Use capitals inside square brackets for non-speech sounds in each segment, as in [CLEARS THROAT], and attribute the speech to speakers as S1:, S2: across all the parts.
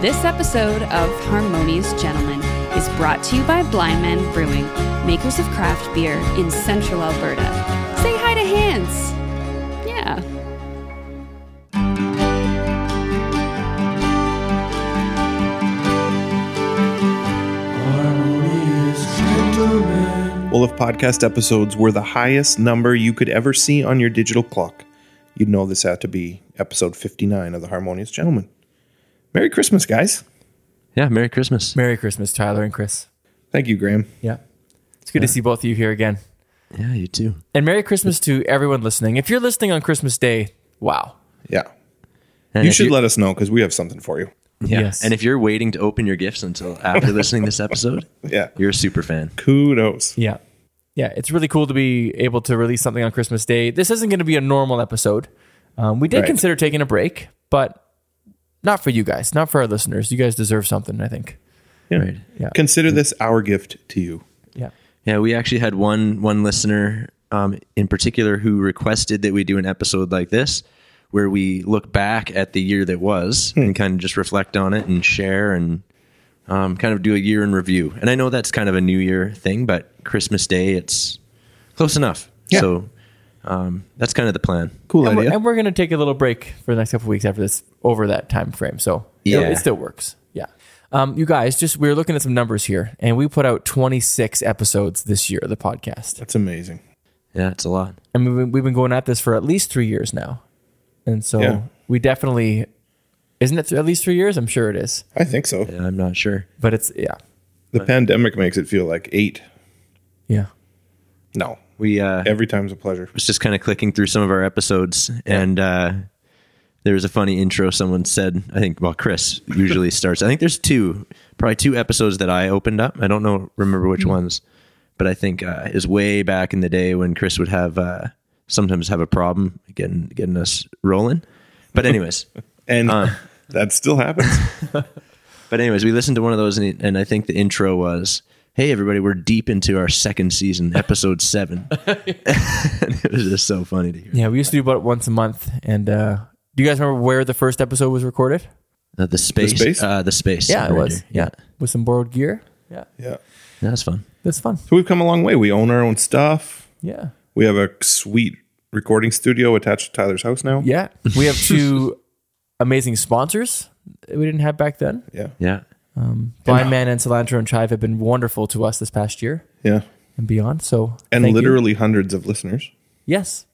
S1: This episode of Harmonious Gentlemen is brought to you by Blindman Brewing, makers of craft beer in central Alberta. Say hi to Hans. Yeah. Harmonious Gentlemen.
S2: Well, if podcast episodes were the highest number you could ever see on your digital clock, you'd know this had to be episode 59 of The Harmonious Gentleman. Merry Christmas, guys.
S3: Yeah, Merry Christmas.
S4: Merry Christmas, Tyler and Chris.
S2: Thank you, Graham.
S4: Yeah. It's good to see both of you here again.
S3: Yeah, you too.
S4: And Merry Christmas to everyone listening. If you're listening on Christmas Day, wow.
S2: Yeah.
S3: And
S2: You should let us know because we have something for you.
S3: Yeah.
S4: Yes.
S3: And if you're waiting to open your gifts until after listening to this episode, [LAUGHS]
S2: Yeah.
S3: you're a super fan.
S2: Kudos.
S4: Yeah. Yeah. It's really cool to be able to release something on Christmas Day. This isn't going to be a normal episode. Um, we did
S2: Right.
S4: consider taking a break, but not for you guys, not for our listeners. You guys deserve something, I think.
S2: Yeah.
S3: Right.
S4: Yeah.
S2: Consider this our gift to you.
S4: Yeah.
S3: Yeah, we actually had one one listener um, in particular who requested that we do an episode like this where we look back at the year that was and kind of just reflect on it and share and um, kind of do a year in review. And I know that's kind of a New Year thing, but Christmas Day, it's close enough.
S2: Yeah.
S3: So um, that's kind of the plan.
S2: Cool
S4: And we're,
S2: idea.
S4: and we're going to take a little break for the next couple of weeks after this over that time frame. So yeah,
S3: Yeah.
S4: it still works. Yeah. Um, you guys, just we are looking at some numbers here, and we put out 26 episodes this year of the podcast.
S2: That's amazing.
S3: Yeah, it's a lot.
S4: I mean, we- we've been going at this for at least three years now, and so
S2: Yeah.
S4: we definitely isn't it th- at least three years? I'm sure it is,
S2: I think so.
S3: Yeah, I'm not sure.
S4: but it's yeah,
S2: The pandemic makes it feel like eight.
S4: yeah.
S2: No.
S3: We uh,
S2: Every time's a pleasure.
S3: was just kind of clicking through some of our episodes and uh there was a funny intro someone said i think well chris usually [LAUGHS] starts i think there's two probably two episodes that i opened up i don't know remember which ones but i think uh is way back in the day when chris would have uh sometimes have a problem getting getting us rolling but anyways [LAUGHS]
S2: And
S3: Uh.
S2: that still happens. [LAUGHS]
S3: but anyways we listened to one of those and, and i think the intro was hey everybody we're deep into our second season [LAUGHS] episode seven and [LAUGHS] [LAUGHS] it was just so funny to hear
S4: Yeah, we used to do about once a month. And uh, do you guys remember where the first episode was recorded?
S3: Uh, the space,
S2: space?
S3: Uh, the space.
S4: Yeah, it was.
S3: here.
S4: Yeah, with some borrowed gear. Yeah,
S2: yeah.
S3: yeah, that's fun.
S4: that's fun.
S2: So we've come a long way. We own our own stuff.
S4: Yeah,
S2: We have a sweet recording studio attached to Tyler's house now.
S4: yeah. We have two amazing sponsors that we didn't have back then.
S2: Yeah.
S3: Yeah,
S4: Blindman and Cilantro and Chive have been wonderful to us this past year
S2: Yeah.
S4: and beyond. So
S2: And
S4: thank you.
S2: literally hundreds of listeners.
S4: yes,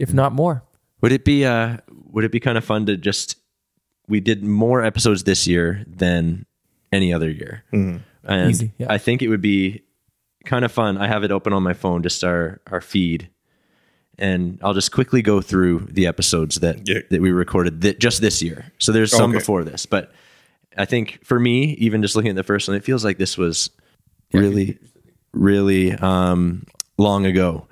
S4: if not more.
S3: would it be uh would it be kind of fun to just we did more episodes this year than any other year, and
S4: Easy, yeah.
S3: I think it would be kind of fun. I have it open on my phone, just our our feed, and I'll just quickly go through the episodes that
S2: Yeah.
S3: that we recorded that just this year. So there's some
S2: Okay.
S3: before this, but I think for me, even just looking at the first one, it feels like this was really, really um, long ago.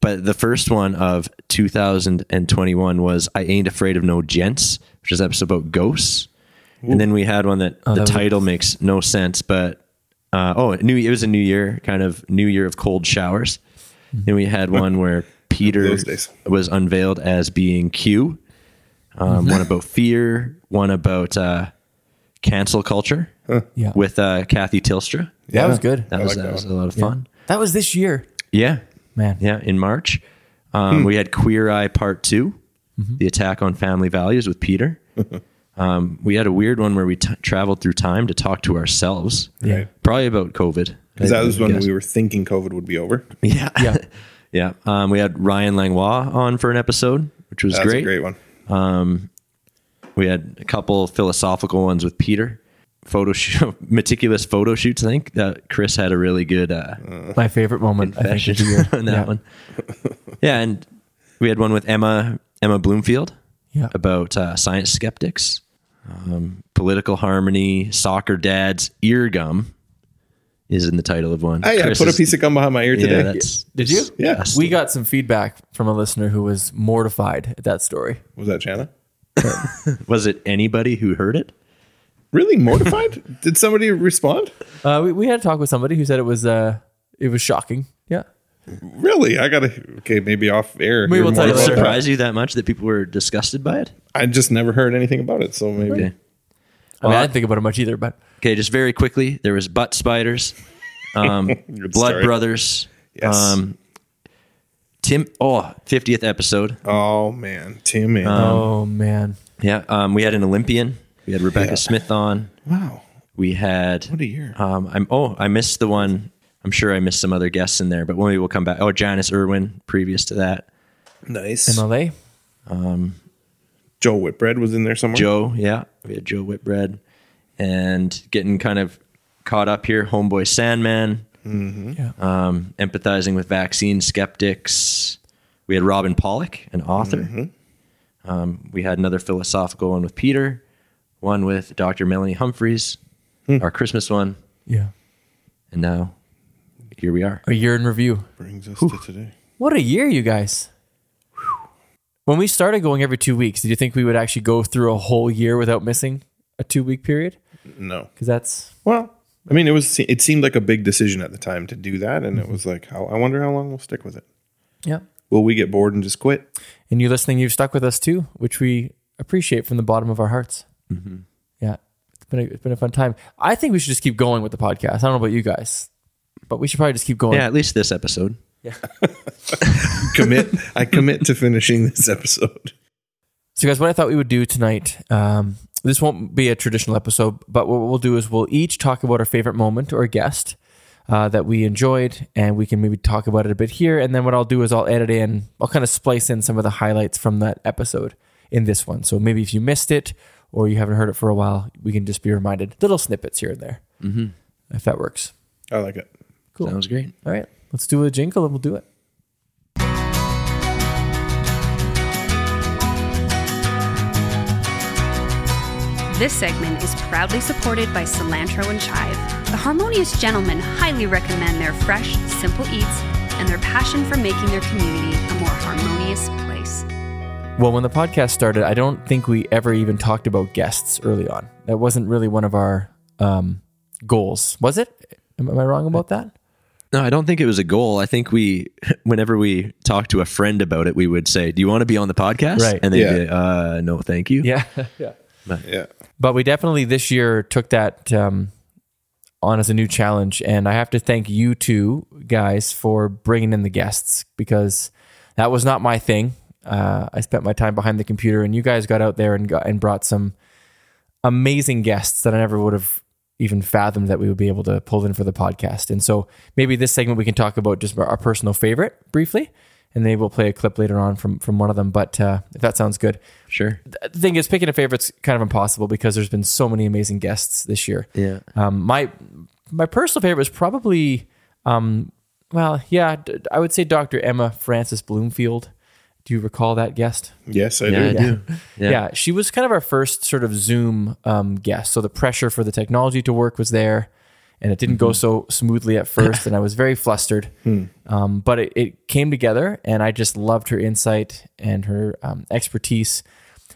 S3: But the first one of 2021 was "I Ain't Afraid of No Gents," which is an episode about ghosts. And then we had one that the
S4: that was-
S3: title makes no sense, but uh, oh, new it was a new year, kind of new year of cold showers. And we had one where [LAUGHS] Peter was unveiled as being Q. Um, one about fear, one about uh, cancel culture
S4: Yeah,
S3: with uh, Kathy Tilstra.
S4: that was good.
S3: That
S2: I
S3: was,
S2: like
S3: that
S2: that
S3: was a lot of fun.
S4: That was this year,
S3: Yeah,
S4: man.
S3: yeah. In March, um, we had Queer Eye Part 2 the attack on family values with Peter. [LAUGHS] um, we had a weird one where we t- traveled through time to talk to ourselves.
S4: Yeah.
S2: Right.
S3: Probably about COVID.
S2: Because that was when
S3: guess.
S2: we were thinking COVID would be over. [LAUGHS]
S3: Yeah,
S4: Yeah. [LAUGHS]
S3: yeah. Um, we had Ryan Langlois on for an episode, which was
S2: That's
S3: great.
S2: a great one.
S3: We had a couple philosophical ones with Peter. Photo shoot, [LAUGHS] meticulous photo shoots. I think that Chris had a really good uh,
S4: My favorite moment. I think
S3: confession
S4: of the year.
S3: on that
S4: yeah.
S3: one. Yeah, and we had one with Emma Emma Bloomfield
S4: Yeah.
S3: about uh, science skeptics, um, political harmony, soccer dads, ear gum is in the title of one.
S2: Hey, I
S3: Chris
S2: put a piece of gum behind my ear
S3: yeah,
S2: today.
S3: that's, [LAUGHS]
S4: Did you?
S2: Yeah.
S4: We got some feedback from a listener who was mortified at that story.
S2: was that Shanna? [LAUGHS]
S3: was it anybody who heard it?
S2: Really mortified? [LAUGHS] Did somebody respond?
S4: Uh, we, we had a talk with somebody who said it was uh, it was shocking. Yeah.
S2: Really? I gotta. Okay, maybe off air.
S4: Maybe
S2: hear
S4: we'll
S2: more
S4: tell you
S2: about
S3: Did it
S4: later.
S2: that.
S3: surprise you that much that people were disgusted by it?
S2: I just never heard anything about it. So maybe.
S3: Okay.
S4: I mean, I didn't think about it much either, but
S3: Okay, just very quickly, there was butt spiders, um, [LAUGHS] blood
S2: story.
S3: brothers,
S2: Yes.
S3: um, Tim. Oh, 50th episode.
S2: Oh man, Tim and
S4: oh man,
S3: Yeah, um, we had an Olympian. We had Rebecca
S2: Yeah.
S3: Smith on.
S2: wow,
S3: We had
S2: what a year.
S3: Um, I'm oh, I missed the one. I'm sure I missed some other guests in there, but maybe we'll come back. Oh, Janis Irwin, previous to that.
S2: nice.
S4: MLA.
S2: Um, Joe Whitbread was in there somewhere.
S3: Joe, yeah, we had Joe Whitbread, and getting kind of caught up here. Homeboy Sandman,
S4: Yeah.
S3: um, empathizing with vaccine skeptics. We had Robin Pollock, an author. Um, we had another philosophical one with Peter, one with Dr. Melanie Humphreys, our Christmas one,
S4: yeah.
S3: and now here we are.
S4: A year in review.
S2: brings us to today.
S4: What a year, you guys. When we started going every two weeks, did you think we would actually go through a whole year without missing a two week period?
S2: No,
S4: Because that's
S2: well, I mean, it was. It seemed like a big decision at the time to do that, and it was like, how, I wonder how long we'll stick with it.
S4: yeah.
S2: Will we get bored and just quit?
S4: And you listening, you've stuck with us too, which we appreciate from the bottom of our hearts. Yeah, it's been a, it's been a fun time. I think we should just keep going with the podcast. I don't know about you guys, but we should probably just keep going.
S3: Yeah, at least this episode. Yeah. [LAUGHS]
S2: commit. I commit to finishing this episode.
S4: So, guys, what I thought we would do tonight, um, this won't be a traditional episode, but what we'll do is we'll each talk about our favorite moment or guest uh, that we enjoyed, and we can maybe talk about it a bit here. And then what I'll do is I'll edit in, I'll kind of splice in some of the highlights from that episode in this one. So maybe if you missed it or you haven't heard it for a while, we can just be reminded little snippets here and there, mm-hmm. if that works.
S2: I like it.
S4: Cool.
S3: Sounds great.
S4: All right, let's do a jingle and we'll do it.
S1: This segment is proudly supported by Cilantro and Chive. The Harmonious Gentlemen highly recommend their fresh, simple eats and their passion for making their community a more harmonious place.
S4: Well, when the podcast started, I don't think we ever even talked about guests early on. That wasn't really one of our um, goals, was it? Am, am I wrong about that?
S3: No, I don't think it was a goal. I think we, [LAUGHS] whenever we talked to a friend about it, we would say, "Do you want to be on the podcast?"
S4: Right.
S3: And they'd
S2: Yeah.
S3: be, "Uh, no, thank you."
S4: Yeah, [LAUGHS] yeah.
S2: Yeah.
S4: But we definitely this year took that um, on as a new challenge, and I have to thank you two guys for bringing in the guests because that was not my thing. Uh, I spent my time behind the computer, and you guys got out there and got and brought some amazing guests that I never would have even fathomed that we would be able to pull in for the podcast. And so maybe this segment we can talk about just our personal favorite briefly, and maybe we'll play a clip later on from from one of them. But uh, if that sounds good,
S3: Sure.
S4: the thing is, picking a favorite's kind of impossible because there's been so many amazing guests this year.
S3: Yeah.
S4: Um, my my personal favorite was probably, um, well, yeah, I would say Dr. Emma Frances Bloomfield. Do you recall that guest?
S2: Yes, I
S3: Yeah, I
S2: do.
S3: do.
S4: Yeah.
S3: Yeah.
S4: she was kind of our first sort of Zoom um, guest. So the pressure for the technology to work was there, and it didn't go so smoothly at first, and I was very flustered. Um, but it, it came together, and I just loved her insight and her um, expertise.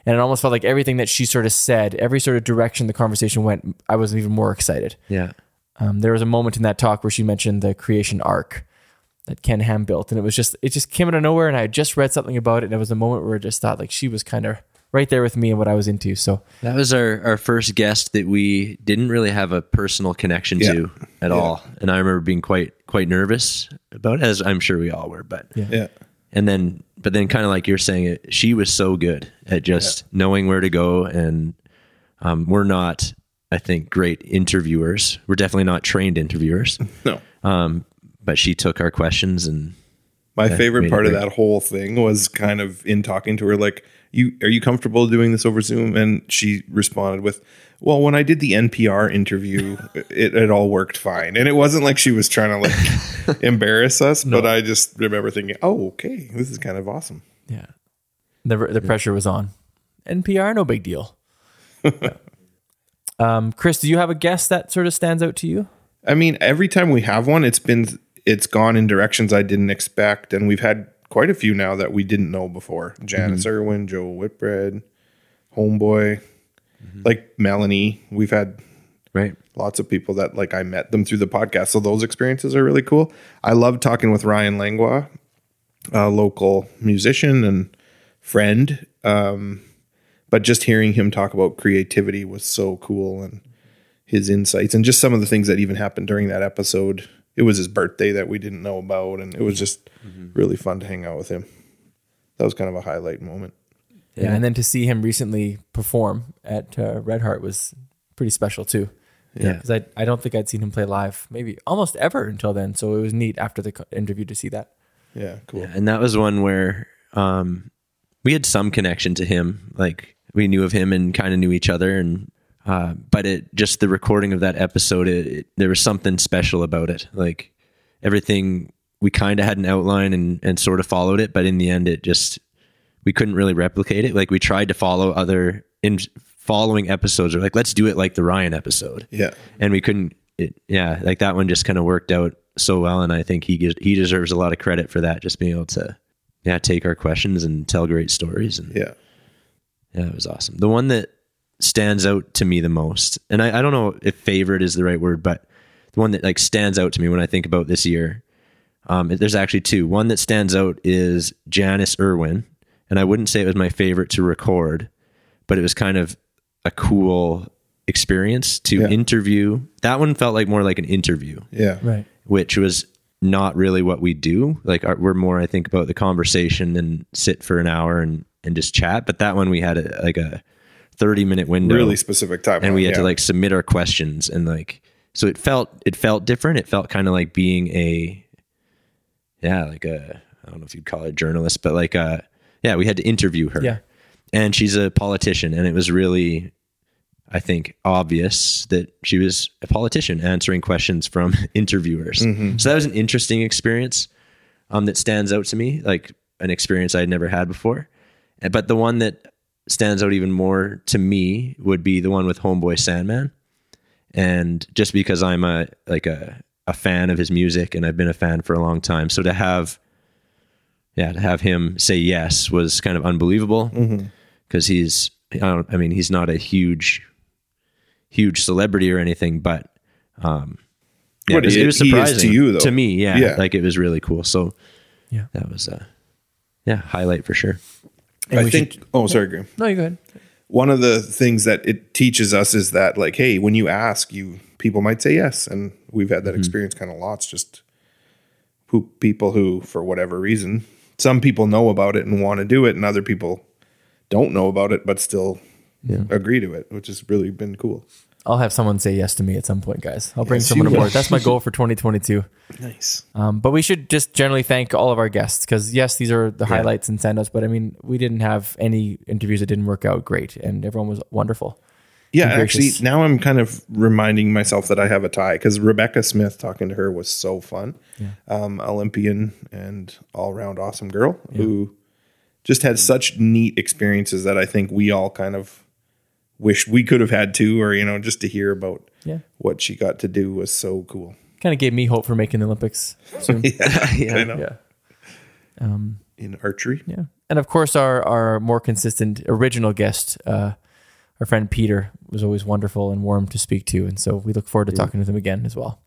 S4: And it almost felt like everything that she sort of said, every sort of direction the conversation went, I was even more excited.
S3: Yeah.
S4: Um, there was a moment in that talk where she mentioned the creation ark that Ken Ham built, and it was just it just came out of nowhere. And I had just read something about it, and it was a moment where I just thought like she was kind of right there with me and what I was into. So
S3: That was our, our first guest that we didn't really have a personal connection
S2: Yeah.
S3: to at all. And I remember being quite quite nervous about it, as I'm sure we all were. But
S2: Yeah. yeah.
S3: and then but then kind of like you're saying it, she was so good at just knowing where to go and um, we're not I think great interviewers. We're definitely not trained interviewers. [LAUGHS]
S2: No.
S3: Um, but she took our questions and
S2: My favorite part of that whole thing was kind of in talking to her, like, "You are you comfortable doing this over Zoom?" And she responded with, "Well, when I did the NPR interview, [LAUGHS] it, it all worked fine." And it wasn't like she was trying to like [LAUGHS] embarrass us, but I just remember thinking, "Oh, okay, this is kind of awesome."
S4: yeah, the the pressure was on. NPR, no big deal. Yeah. [LAUGHS] um, Chris, do you have a guest that sort of stands out to you?
S2: I mean, every time we have one, it's been it's gone in directions I didn't expect, and we've had quite a few now that we didn't know before. Janis Irwin, Joe Whitbread, Homeboy, like Melanie. We've had
S3: right.
S2: lots of people that like I met them through the podcast, so those experiences are really cool. I love talking with Ryan Langlois, a local musician and friend. Um, but just hearing him talk about creativity was so cool and his insights and just some of the things that even happened during that episode. It was his birthday that we didn't know about, and it was just really fun to hang out with him. That was kind of a highlight moment.
S4: Yeah. and then to see him recently perform at uh, Red Heart was pretty special too.
S3: Yeah.
S4: because I I don't think I'd seen him play live maybe almost ever until then. So it was neat after the interview to see that.
S2: Yeah, cool.
S3: and that was one where um, we had some connection to him. Like we knew of him and kind of knew each other, and uh, but it just the recording of that episode, it, it, there was something special about it. Like everything, we kind of had an outline and and sort of followed it, but in the end, it just we couldn't really replicate it. Like we tried to follow other in following episodes, or like let's do it like the Ryan episode
S2: Yeah,
S3: and we couldn't it, yeah like that one just kind of worked out so well and i think he gives, he deserves a lot of credit for that just being able to yeah take our questions and tell great stories and
S2: yeah.
S3: yeah it was awesome the one that stands out to me the most and I, I don't know if favorite is the right word but the one that like stands out to me when i think about this year um, there's actually two one that stands out is janis irwin and i wouldn't say it was my favorite to record but it was kind of a cool experience to
S2: Yeah.
S3: interview that one felt like more like an interview
S2: Yeah.
S4: Right.
S3: which was not really what we do. Like our, we're more, I think, about the conversation and sit for an hour and and just chat. But that one we had a, like a thirty minute window,
S2: Really specific time.
S3: and we had to like submit our questions and like so it felt it felt different. It felt kind of like being a yeah, like a I don't know if you'd call it a journalist, but like uh yeah, we had to interview her.
S4: Yeah.
S3: And she's a politician and it was really I think obvious that she was a politician answering questions from [LAUGHS] interviewers. So that was an interesting experience um, that stands out to me, like an experience I had never had before. But the one that stands out even more to me would be the one with Homeboy Sandman. And just because I'm a like a, a fan of his music and I've been a fan for a long time. So to have yeah, to have him say yes was kind of unbelievable because he's I don't I mean he's not a huge huge celebrity or anything, but um yeah,
S2: What
S3: it was,
S2: he-
S3: it was
S2: he is to
S3: surprising
S2: you, though.
S3: to me. Yeah,
S2: Yeah.
S3: like it was really cool. So
S4: Yeah.
S3: that was a yeah highlight for sure.
S2: I
S4: we
S2: think. oh, sorry, Graham.
S4: No, you go ahead.
S2: One of the things that it teaches us is that, like, hey, when you ask, you people might say yes, and we've had that mm-hmm. experience kind of lots. Just who people who, for whatever reason, some people know about it and want to do it, and other people don't know about it but still agree to it, which has really been cool.
S4: I'll have someone say yes to me at some point, guys. I'll bring
S2: Yes,
S4: someone
S2: you will.
S4: aboard. That's my goal for 2022. [LAUGHS]
S2: Nice.
S4: Um, but we should just generally thank all of our guests because yes, these are the highlights and standouts. But I mean, we didn't have any interviews that didn't work out great, and everyone was wonderful.
S2: Yeah,
S4: Be
S2: actually, now I'm kind of reminding myself that I have a tie because Rebecca Smith talking to her was so fun. Um, Olympian and all around awesome girl who just had such neat experiences that I think we all kind of wished we could have had too, or, you know, just to hear about
S4: Yeah,
S2: what she got to do was so cool.
S4: kind of gave me hope for making the Olympics soon. [LAUGHS] [LAUGHS]
S2: I know.
S4: yeah,
S2: In archery.
S4: yeah, and of course our our more consistent original guest, uh, our friend Peter, was always wonderful and warm to speak to, and so we look forward to talking to him again as well.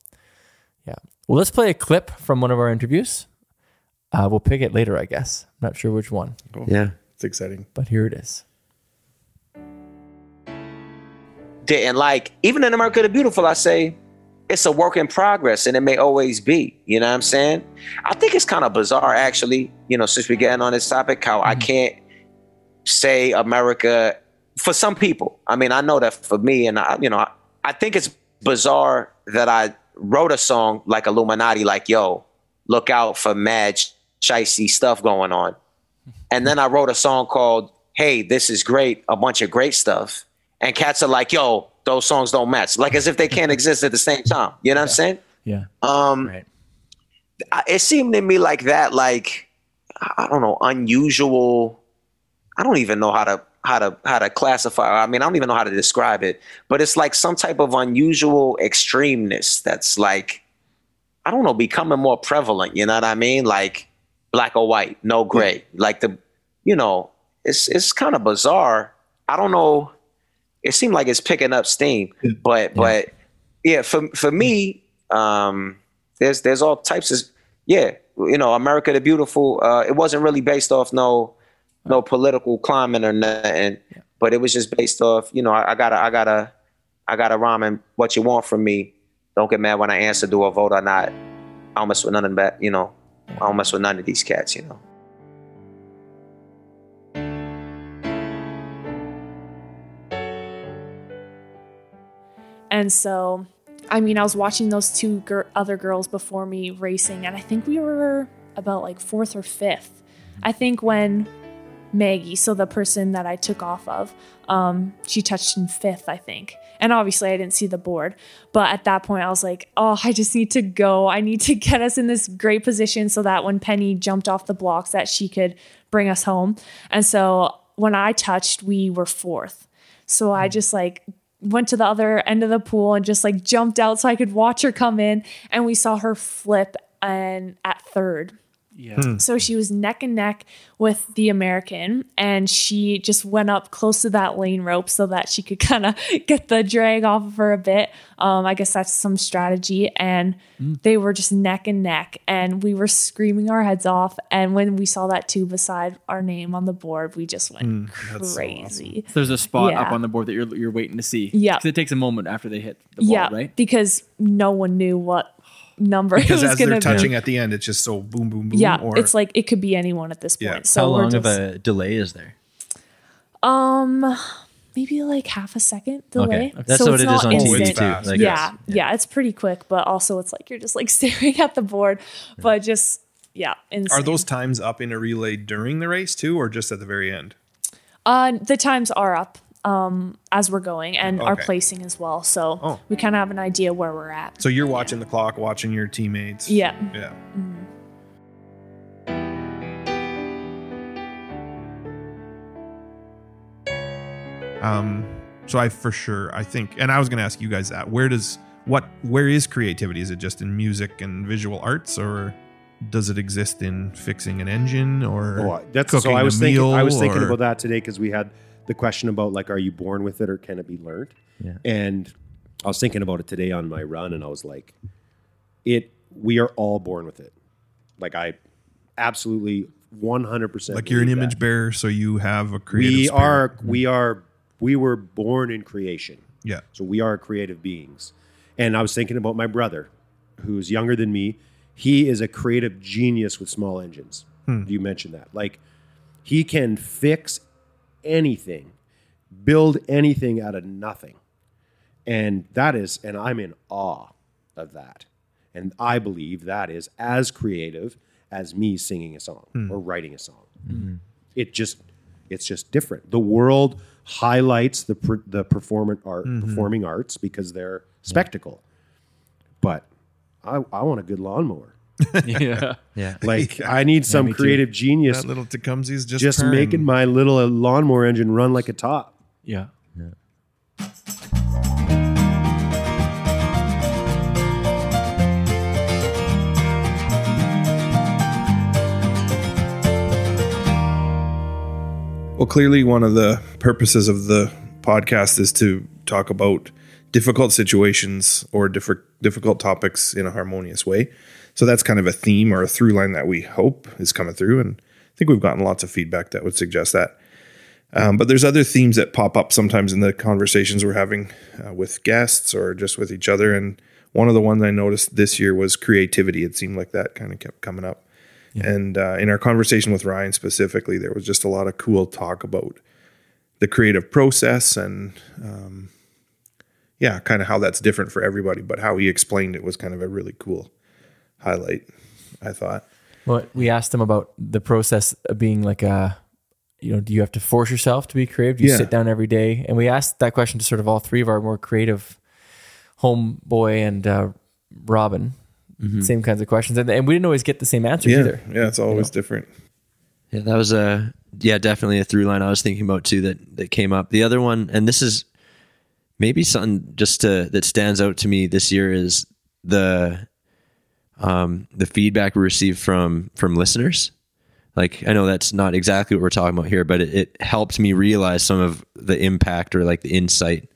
S4: Yeah, well, let's play a clip from one of our interviews. Uh, we'll pick it later, I guess. I'm not sure which one,
S3: Yeah.
S2: It's exciting.
S4: but here it is.
S5: Didn't like even in America the Beautiful, I say it's a work in progress and it may always be. You know what I'm saying? I think it's kind of bizarre actually, you know, since we're getting on this topic, how I mm-hmm. can't say America for some people. I mean, I know that for me, and I, you know, I, I think it's bizarre that I wrote a song like Illuminati, like, yo, look out for mad shicey stuff going on. And then I wrote a song called Hey, This Is Great, a bunch of great stuff. And cats are like, yo, those songs don't match. Like as if they can't [LAUGHS] exist at the same time. You know what I'm saying?
S4: Yeah,
S5: Um,
S4: right.
S5: It seemed to me like that, like, I don't know, unusual. I don't even know how to how to how to classify. I mean, I don't even know how to describe it. But it's like some type of unusual extremeness that's like, I don't know, becoming more prevalent. You know what I mean? Like black or white, no gray. Like the, you know, it's it's kind of bizarre. I don't know. It seemed like it's picking up steam, but but yeah, for for me, um, there's there's all types of yeah, you know, America the Beautiful. Uh, it wasn't really based off no no political climate or nothing, but it was just based off, you know, I, I gotta, I gotta, I gotta rhyme and what you want from me. Don't get mad when I answer, do I vote or not. I don't mess with none of that, you know. I don't mess with none of these cats, you know.
S6: And so, I mean, I was watching those two gir- other girls before me racing, and I think we were about like fourth or fifth. I think when Maggie, so the person that I took off of, um, she touched in fifth, I think. And obviously, I didn't see the board. But at that point, I was like, oh, I just need to go. I need to [LAUGHS] get us in this great position so that when Penny jumped off the blocks, that she could bring us home. And so when I touched, we were fourth. So I just like went to the other end of the pool and just like jumped out so I could watch her come in. And we saw her flip and at third.
S4: Yeah. Hmm.
S6: So she was neck and neck with the American, and she just went up close to that lane rope so that she could [LAUGHS] kind of get the drag off of her a bit. Um, I guess that's some strategy. And hmm. they were just neck and neck, and we were screaming our heads off. And when we saw that two beside our name on the board, we just went hmm. crazy.
S7: So there's a spot
S6: Yeah.
S7: up on the board that you're you're waiting to see.
S6: Yeah.
S7: 'Cause it takes a moment after they hit the ball,
S6: yeah,
S7: right?
S6: because no one knew what number
S2: Because [LAUGHS]
S6: it was
S2: as
S6: going
S2: they're
S6: to be.
S2: touching at the end, it's just so boom, boom, boom.
S6: Yeah,
S2: or,
S6: it's like it could be anyone at this point.
S2: Yeah.
S6: So
S8: How
S6: we're
S8: long of a delay is there?
S6: Um, maybe like half a second delay.
S8: Okay. That's
S6: so
S8: what
S6: it's
S8: it is
S6: not
S8: on TV
S2: too.
S8: Like,
S6: yeah,
S8: it's-
S6: yeah, it's pretty quick, but also it's like you're just like [LAUGHS] staring at the board, but just yeah. Insane.
S2: Are those times up in a relay during the race too, or just at the very end?
S6: Uh, the times are up um as we're going, and our placing as well. So
S2: Oh.
S6: we kind of have an idea where we're at.
S2: So you're watching the clock, watching your teammates.
S6: Yeah.
S2: Yeah. Um. So I for sure I think, and I was going to ask you guys that. Where does what? Where is creativity? Is it just in music and visual arts, or does it exist in fixing an engine, or
S9: Oh, that's
S2: cooking
S9: so. I was
S2: a
S9: thinking. I was thinking
S2: or-
S9: about that today because we had the question about like, are you born with it or can it be learned?
S8: Yeah.
S9: And I was thinking about it today on my run, and I was like, it. We are all born with it. Like I, absolutely, one hundred percent.
S2: Like you're an image bearer, so you have a creative.
S9: We
S2: spirit.
S9: are. Mm-hmm. We are. We were born in creation.
S2: Yeah.
S9: So we are creative beings. And I was thinking about my brother, who's younger than me. He is a creative genius with small engines. Hmm. You mentioned that. Like he can fix anything, build anything out of nothing. And that is, and I'm in awe of that. And I believe that is as creative as me singing a song hmm. or writing a song. Hmm. It just, it's just different. The world highlights the per, the performant art, mm-hmm. performing arts because they're spectacle. But I, I want a good lawnmower. [LAUGHS]
S7: yeah.
S8: Yeah. [LAUGHS]
S9: Like I need some
S8: me too.
S9: creative genius
S2: that little Tecumseh's just
S9: just
S2: turn.
S9: making my little uh, lawnmower engine run like a top.
S7: Yeah.
S2: Well, clearly, one of the purposes of the podcast is to talk about difficult situations or different difficult topics in a harmonious way. So that's kind of a theme or a through line that we hope is coming through, and I think we've gotten lots of feedback that would suggest that. Um, but there's other themes that pop up sometimes in the conversations we're having uh, with guests or just with each other. And one of the ones I noticed this year was creativity. It seemed like that kind of kept coming up. And uh, in our conversation with Ryan specifically, there was just a lot of cool talk about the creative process and, um, yeah, kind of how that's different for everybody. But how he explained it was kind of a really cool highlight, I thought.
S4: Well, we asked him about the process of being like a, you know, do you have to force yourself to be creative? Do you
S2: Yeah.
S4: sit down every day? And we asked that question to sort of all three of our more creative homeboy and uh, Robin. Same kinds of questions, and, and we didn't always get the same answers
S2: Yeah,
S4: either.
S2: yeah, it's always different.
S3: Yeah, that was a yeah, definitely a through line I was thinking about too that that came up. The other one, and this is maybe something just to, that stands out to me this year is the um the feedback we received from from listeners. Like I know that's not exactly what we're talking about here, but it, it helped me realize some of the impact or like the insight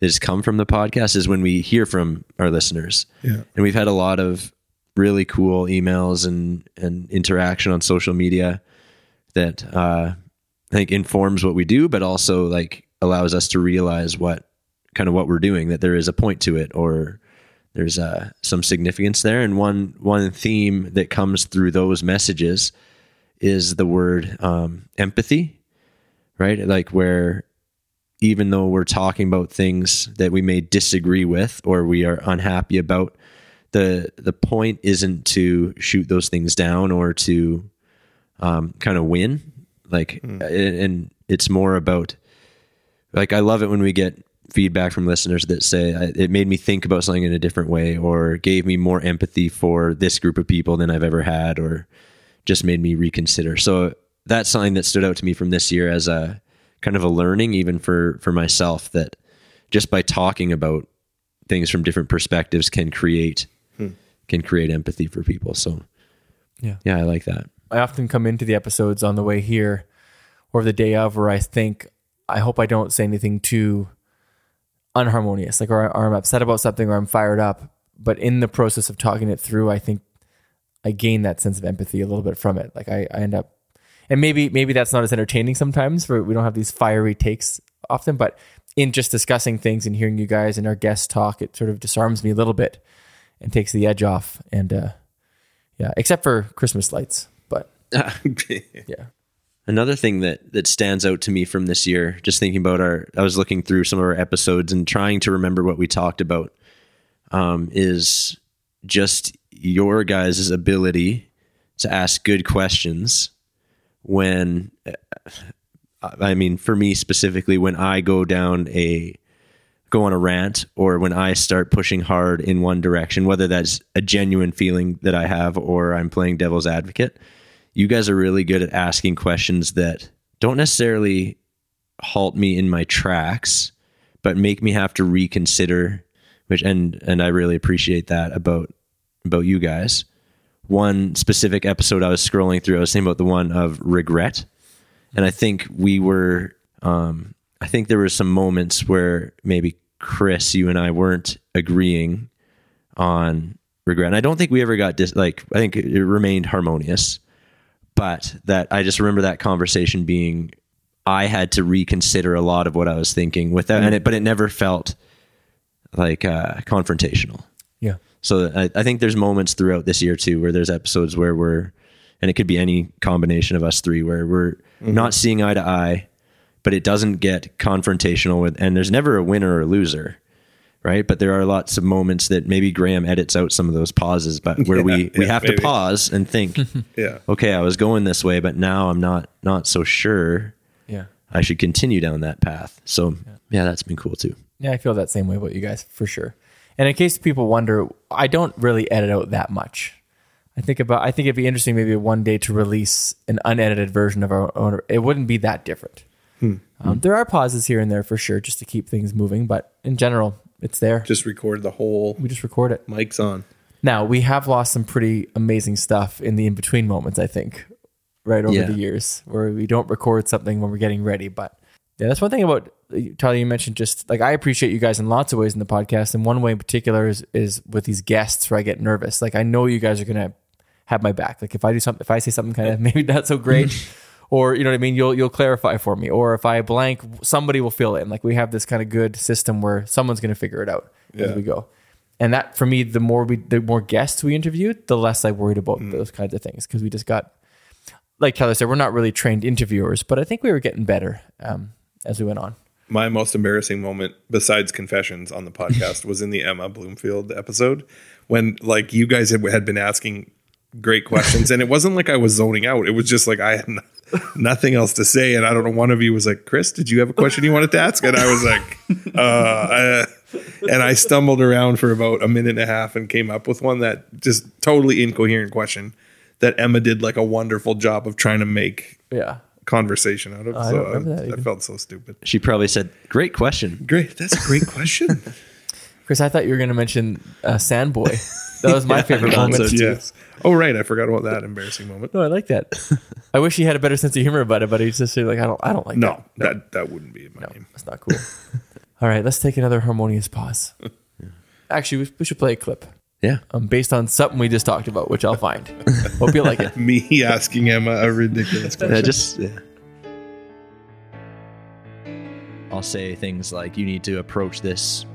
S3: that has come from the podcast is when we hear from our listeners.
S2: Yeah.
S3: And we've had a lot of really cool emails and and interaction on social media that uh I think informs what we do, but also like allows us to realize what kind of what we're doing, that there is a point to it or there's uh, some significance there. And one one theme that comes through those messages is the word um, empathy, right? Like where even though we're talking about things that we may disagree with or we are unhappy about, the the point isn't to shoot those things down or to um, kind of win. Like, and, and it's more about like I love it when we get feedback from listeners that say uh, it made me think about something in a different way or gave me more empathy for this group of people than I've ever had or just made me reconsider. So that's something that stood out to me from this year as a kind of a learning even for for myself that just by talking about things from different perspectives can create hmm. can create empathy for people. So
S4: Yeah.
S3: yeah, I like that.
S4: I often come into the episodes on the way here or the day of where I think, I hope I don't say anything too unharmonious, like, or, or I'm upset about something or I'm fired up. But in the process of talking it through, I think I gain that sense of empathy a little bit from it. Like I, I end up, and maybe, maybe that's not as entertaining sometimes for we don't have these fiery takes often, but in just discussing things and hearing you guys and our guests talk, it sort of disarms me a little bit and takes the edge off. And, uh, yeah, except for Christmas lights, but [LAUGHS] yeah.
S3: Another thing that that stands out to me from this year, just thinking about our, I was looking through some of our episodes and trying to remember what we talked about, um, is just your guys' ability to ask good questions when, I mean, for me specifically, when I go down a go on a rant or when I start pushing hard in one direction, whether that's a genuine feeling that I have or I'm playing devil's advocate, you guys are really good at asking questions that don't necessarily halt me in my tracks, but make me have to reconsider which and and I really appreciate that about about you guys. One specific episode I was scrolling through, I was saying about the one of regret. And I think we were um I think there were some moments where maybe Chris, you and I weren't agreeing on regret. And I don't think we ever got dis- like I think it remained harmonious, but that I just remember that conversation being I had to reconsider a lot of what I was thinking without and it but it never felt like uh confrontational.
S4: Yeah.
S3: So I, I think there's moments throughout this year too where there's episodes where we're, and it could be any combination of us three where we're not seeing eye to eye, but it doesn't get confrontational with, and there's never a winner or a loser, right? But there are lots of moments that maybe Graham edits out some of those pauses, but where we we
S2: yeah,
S3: have
S2: maybe.
S3: to pause and think, [LAUGHS]
S2: Yeah.
S3: okay, I was going this way, but now I'm not not so sure.
S4: Yeah.
S3: I should continue down that path. So yeah, that's been cool too.
S4: Yeah, I feel that same way about you guys for sure. And in case people wonder, I don't really edit out that much. I think about. I think it'd be interesting maybe one day to release an unedited version of our own. It wouldn't be that different. Um, there are pauses here and there for sure, just to keep things moving. But in general, it's there.
S2: Just record the whole
S4: we just record it.
S2: mics on.
S4: Now we have lost some pretty amazing stuff in the in between moments. I think, right over
S3: Yeah.
S4: the years, where we don't record something when we're getting ready. But yeah, that's one thing about Tyler. You mentioned just like I appreciate you guys in lots of ways in the podcast, and one way in particular is is with these guests where I get nervous. Like I know you guys are gonna have my back. Like if I do something, if I say something kind of [LAUGHS] maybe not so great. Or you know what I mean. You'll you'll clarify for me. Or if I blank, somebody will fill in. Like we have this kind of good system where someone's going to figure it out as we go. And that for me, the more we, the more guests we interviewed, the less I worried about
S2: Mm.
S4: those kinds of things because we just got, like Tyler said, we're not really trained interviewers, but I think we were getting better um, as we went on.
S2: My most embarrassing moment, besides confessions on the podcast, was in the Emma Bloomfield episode when, like, you guys had, had been asking great questions, and it wasn't like I was zoning out. It was just like I had no- nothing else to say, and I don't know. One of you was like, "Chris, did you have a question you wanted to ask?" And I was like, uh, uh, and I stumbled around for about a minute and a half and came up with one that just totally incoherent question that Emma did like a wonderful job of trying to make
S4: Yeah.
S2: conversation out of.
S4: I
S2: so
S4: don't remember that
S2: I, I felt so stupid.
S3: She probably said, "Great question."
S2: Great. That's a great question. [LAUGHS]
S4: Chris, I thought you were going to mention uh, Sandboy. That was my [LAUGHS] favorite
S3: I
S4: moment.
S3: so, too.
S2: yes. Oh, right. I forgot about that embarrassing moment.
S4: No, I like that. [LAUGHS] I wish he had a better sense of humor about it, but he's just like, I don't, I don't like that.
S2: No,
S4: that.
S2: that that wouldn't be my
S4: No,
S2: name.
S4: that's not cool. [LAUGHS] All right, let's take another harmonious pause. Actually, we, we should play a clip
S3: Yeah.
S4: um, based on something we just talked about, which I'll find. [LAUGHS] Hope you like it.
S2: Me asking Emma a ridiculous question.
S3: Yeah, just yeah. I'll say things like, "You need to approach this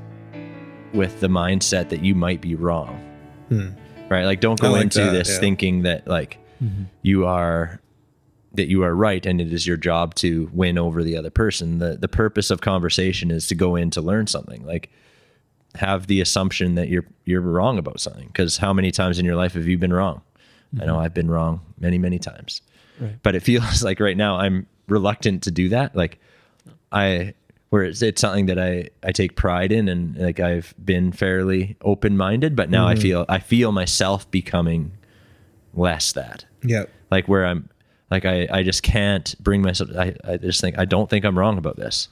S3: with the mindset that you might be wrong." Right? Like, don't. Go
S2: like
S3: into
S2: that,
S3: this
S2: yeah.
S3: thinking that like mm-hmm. you are that you are right and it is your job to win over the other person. The the purpose of conversation is to go in to learn something. Like have the assumption that you're you're wrong about something because how many times in your life have you been wrong? I know mm-hmm. I've been wrong many many times. Right. But it [LAUGHS] feels like right now I'm reluctant to do that. Like I where it's, it's something that I I take pride in and like I've been fairly open-minded, but now I mm-hmm. feel I feel myself becoming less that
S2: Yeah.
S3: like where I'm like I, I just can't bring myself I, I just think I don't think I'm wrong about this.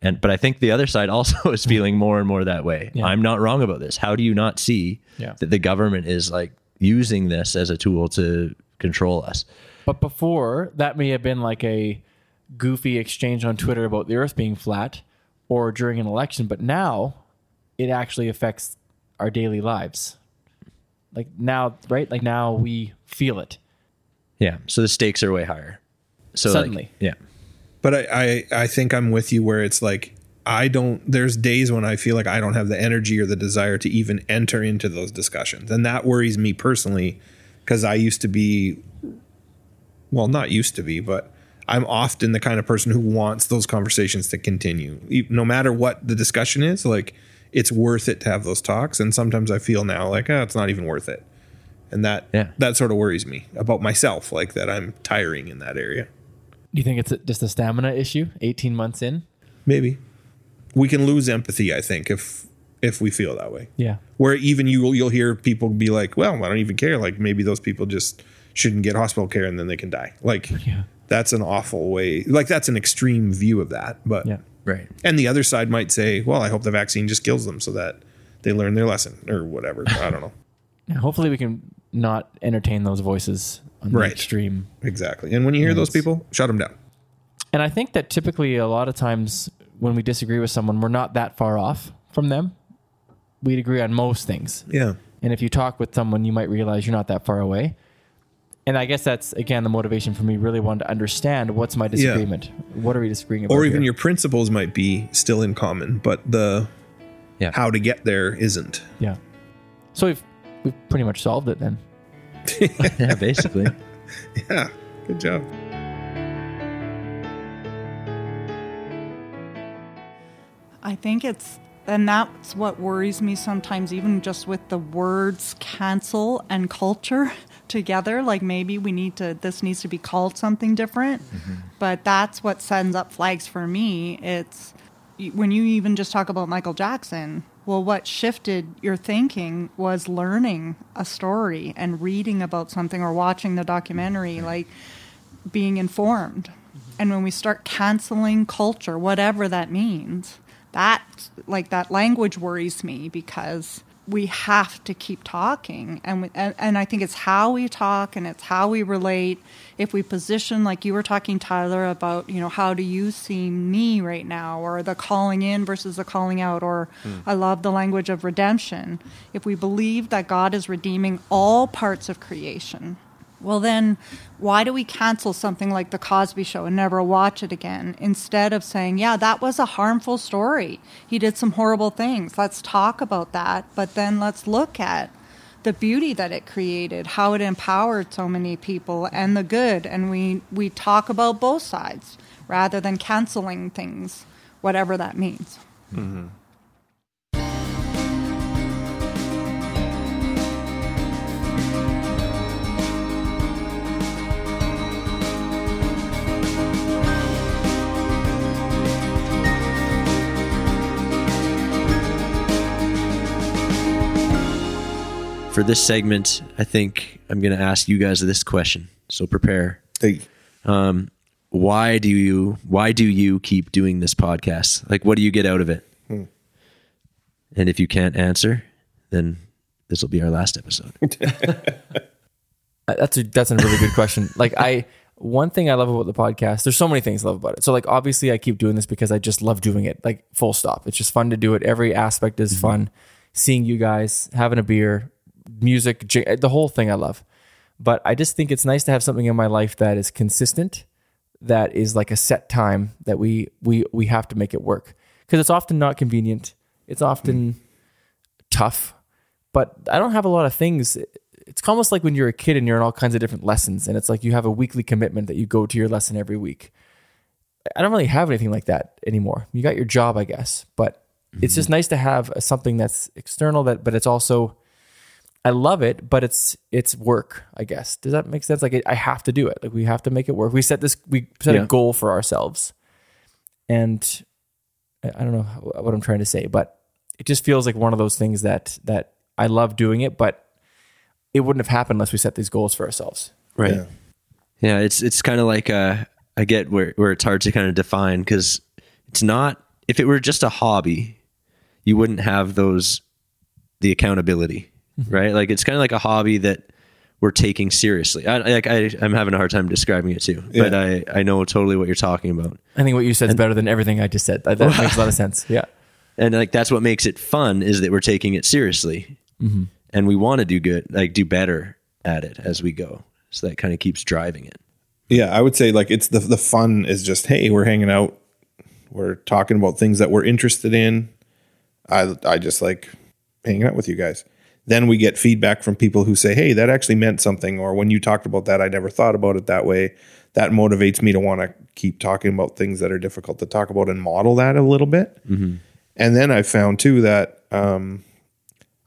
S3: And but I think the other side [LAUGHS] also is mm-hmm. feeling more and more that way.
S4: Yeah.
S3: I'm not wrong about this. How do you not see
S4: Yeah.
S3: that the government is like using this as a tool to control us?
S4: But before, that may have been like a goofy exchange on Twitter about the earth being flat or during an election. But now it actually affects our daily lives. Like now, right? Like now we feel it.
S3: Yeah. So the stakes are way higher. So like,
S4: Suddenly.
S3: yeah.
S2: But I, I I think I'm with you where it's like I don't there's days when I feel like I don't have the energy or the desire to even enter into those discussions. And that worries me personally because I used to be well, not used to be, but I'm often the kind of person who wants those conversations to continue. E- No matter what the discussion is, like it's worth it to have those talks and sometimes I feel now like oh, it's not even worth it. And that
S3: Yeah.
S2: that sort of worries me about myself like that I'm tiring in that area.
S4: Do you think it's just a stamina issue 18 months in?
S2: Maybe we can lose empathy. I think if if we feel that way,
S4: Yeah.
S2: where even you you'll hear people be like, "Well, I don't even care." Like maybe those people just shouldn't get hospital care and then they can die. Like [LAUGHS]
S4: Yeah.
S2: That's an awful way. Like that's an extreme view of that. But
S4: Yeah.
S3: Right.
S2: and the other side might say, "Well, I hope the vaccine just kills them so that they learn their lesson or whatever." I don't know. [LAUGHS]
S4: Yeah, Hopefully we can not entertain those voices on the
S2: Right.
S4: extreme.
S2: Exactly. And when you hear those people, shut them down.
S4: And I think that typically a lot of times when we disagree with someone, we're not that far off from them. We'd agree on most things.
S2: Yeah.
S4: And if you talk with someone, you might realize you're not that far away. And I guess that's again the motivation for me really wanting to understand what's my disagreement. What are we disagreeing about?
S2: Or even
S4: here?
S2: your principles might be still in common, but the
S3: Yeah.
S2: how to get there isn't.
S4: yeah. So we've we've pretty much solved it then. [LAUGHS]
S3: Yeah, basically. [LAUGHS]
S2: Yeah. Good job.
S8: I think it's, and that's what worries me sometimes, even just with the words cancel and culture together. Like maybe we need to, this needs to be called something different. Mm-hmm. But that's what sends up flags for me. It's when you even just talk about Michael Jackson. Well, what shifted your thinking was learning a story and reading about something or watching the documentary, mm-hmm. like being informed. Mm-hmm. And when we start canceling culture, whatever that means, that like that language worries me because we have to keep talking. And, we, and and I think it's how we talk and it's how we relate. If we position like you were talking Tyler about you know how do you see me right now or the calling in versus the calling out or hmm. I love the language of redemption. If we believe that God is redeeming all parts of creation well, then, why do we cancel something like The Cosby Show and never watch it again instead of saying, yeah, that was a harmful story? He did some horrible things. Let's talk about that. But then let's look at the beauty that it created, how it empowered so many people, and the good. And we, we talk about both sides rather than canceling things, whatever that means. Mm-hmm.
S3: For this segment, I think I'm going to ask you guys this question. So prepare.
S2: Hey,
S3: Why do you why do you keep doing this podcast? Like what do you get out of it?
S2: Hmm.
S3: And if you can't answer, then this will be our last episode. [LAUGHS]
S4: Uh, That's a that's a really good question. Like I one thing I love about the podcast, there's so many things I love about it. So like obviously I keep doing this because I just love doing it. Like full stop. It's just fun to do it. Every aspect is fun. Seeing you guys, having a beer, music, j- the whole thing I love. But I just think it's nice to have something in my life that is consistent that is like a set time that we we we have to make it work because it's often not convenient. It's often mm. tough, but I don't have a lot of things. It's almost like when you're a kid and you're in all kinds of different lessons, and it's like you have a weekly commitment that you go to your lesson every week. I don't really have anything like that anymore. You got your job, I guess, but it's just mm-hmm. nice to have something that's external that, but it's also, I love it, but it's it's work. I guess does that make sense? Like I have to do it. Like we have to make it work. We set this. We set
S3: Yeah.
S4: a goal for ourselves, and I I don't know what I'm trying to say, but it just feels like one of those things that that I love doing it, but it wouldn't have happened unless we set these goals for ourselves.
S3: Right.
S2: Yeah.
S3: Yeah, it's it's kind of like uh, I get where where it's hard to kind of define because it's not. If it were just a hobby, you wouldn't have those the accountability, Mm-hmm. right? Like it's kind of like a hobby that we're taking seriously. I like I I'm having a hard time describing it too, but I I know totally what you're talking about,
S4: I think what you said is better than everything I just said. That, that makes a lot of sense. [LAUGHS] Yeah.
S3: and like that's what makes it fun is that we're taking it seriously, mm-hmm. and we want to do good, like do better at it as we go. So that kind of keeps driving it.
S2: Yeah, I would say like it's the the fun is just hey, we're hanging out, we're talking about things that we're interested in. I I just like hanging out with you guys. Then we get feedback from people who say, "Hey, that actually meant something," or "When you talked about that, I never thought about it that way." That motivates me to want to keep talking about things that are difficult to talk about and model that a little bit. And then I found too that um,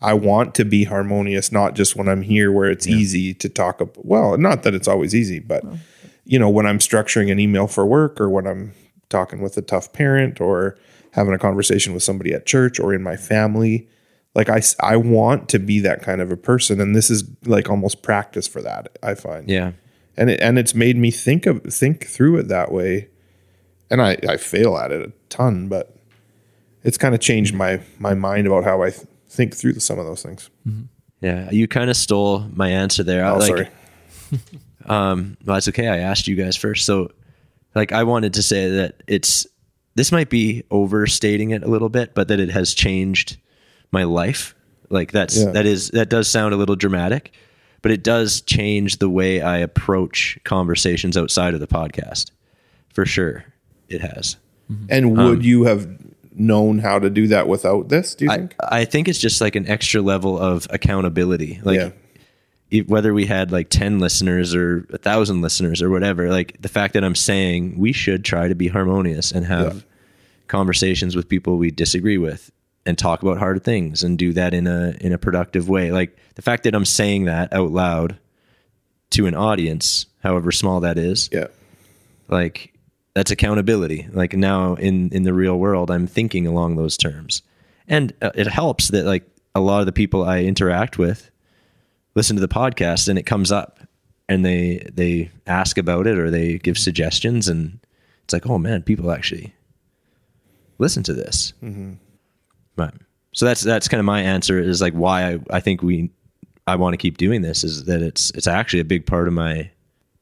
S2: I want to be harmonious, not just when I'm here where it's easy to talk about. Well, not that it's always easy, but you know, when I'm structuring an email for work or when I'm talking with a tough parent or having a conversation with somebody at church or in my family, like I, I want to be that kind of a person. And this is like almost practice for that, I find.
S3: Yeah.
S2: And it, and it's made me think of, think through it that way. And I, I fail at it a ton, but it's kind of changed my, my mind about how I th- think through some of those things.
S3: Yeah, you kind of stole my answer there. I
S2: Oh,
S3: like,
S2: sorry. [LAUGHS]
S3: Um, well, that's okay. I asked you guys first. So, like, I wanted to say that it's this might be overstating it a little bit, but that it has changed my life. Like that's
S2: Yeah.
S3: that is that does sound a little dramatic, but it does change the way I approach conversations outside of the podcast. For sure, it has. Mm-hmm.
S2: And um, would you have known how to do that without this, do you
S3: I,
S2: think?
S3: I think it's just like an extra level of accountability. Like
S2: Yeah.
S3: e- whether we had like 10 listeners or a thousand listeners or whatever, like the fact that I'm saying we should try to be harmonious and have
S2: Yeah.
S3: conversations with people we disagree with and talk about hard things and do that in a, in a productive way. Like the fact that I'm saying that out loud to an audience, however small that is,
S2: yeah.
S3: like that's accountability like now in in the real world i'm thinking along those terms and uh, it helps that like a lot of the people i interact with listen to the podcast and it comes up and they they ask about it or they give suggestions and it's like oh man people actually listen to this right so that's that's kind of my answer is like why i i think we i want to keep doing this is that it's it's actually a big part of my